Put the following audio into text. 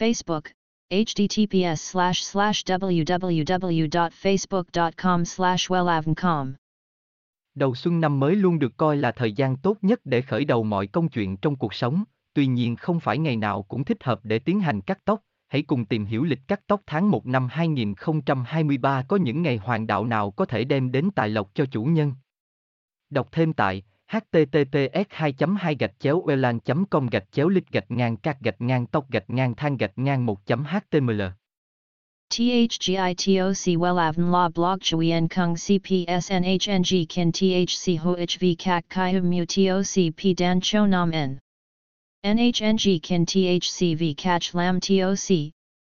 Facebook, https slash slash www.facebook.com slash wellavncom. Đầu xuân năm mới luôn được coi là thời gian tốt nhất để khởi đầu mọi công chuyện trong cuộc sống, tuy nhiên không phải ngày nào cũng thích hợp để tiến hành cắt tóc. Hãy cùng tìm hiểu lịch cắt tóc tháng 1 năm 2023 có những ngày hoàng đạo nào có thể đem đến tài lộc cho chủ nhân. Đọc thêm tại https 2 2 gạch chéo welan com gạch chéo lít gạch ngang các gạch ngang tóc gạch ngang than gạch ngang 1 html THGITOC WELAVN La Blog Chuyen Kung CPSNHNG Kin THC HOHV CAC CHI Hum Mu TOC P Dan Cho Nam N. NHNG Kin THC V CACH Lam TOC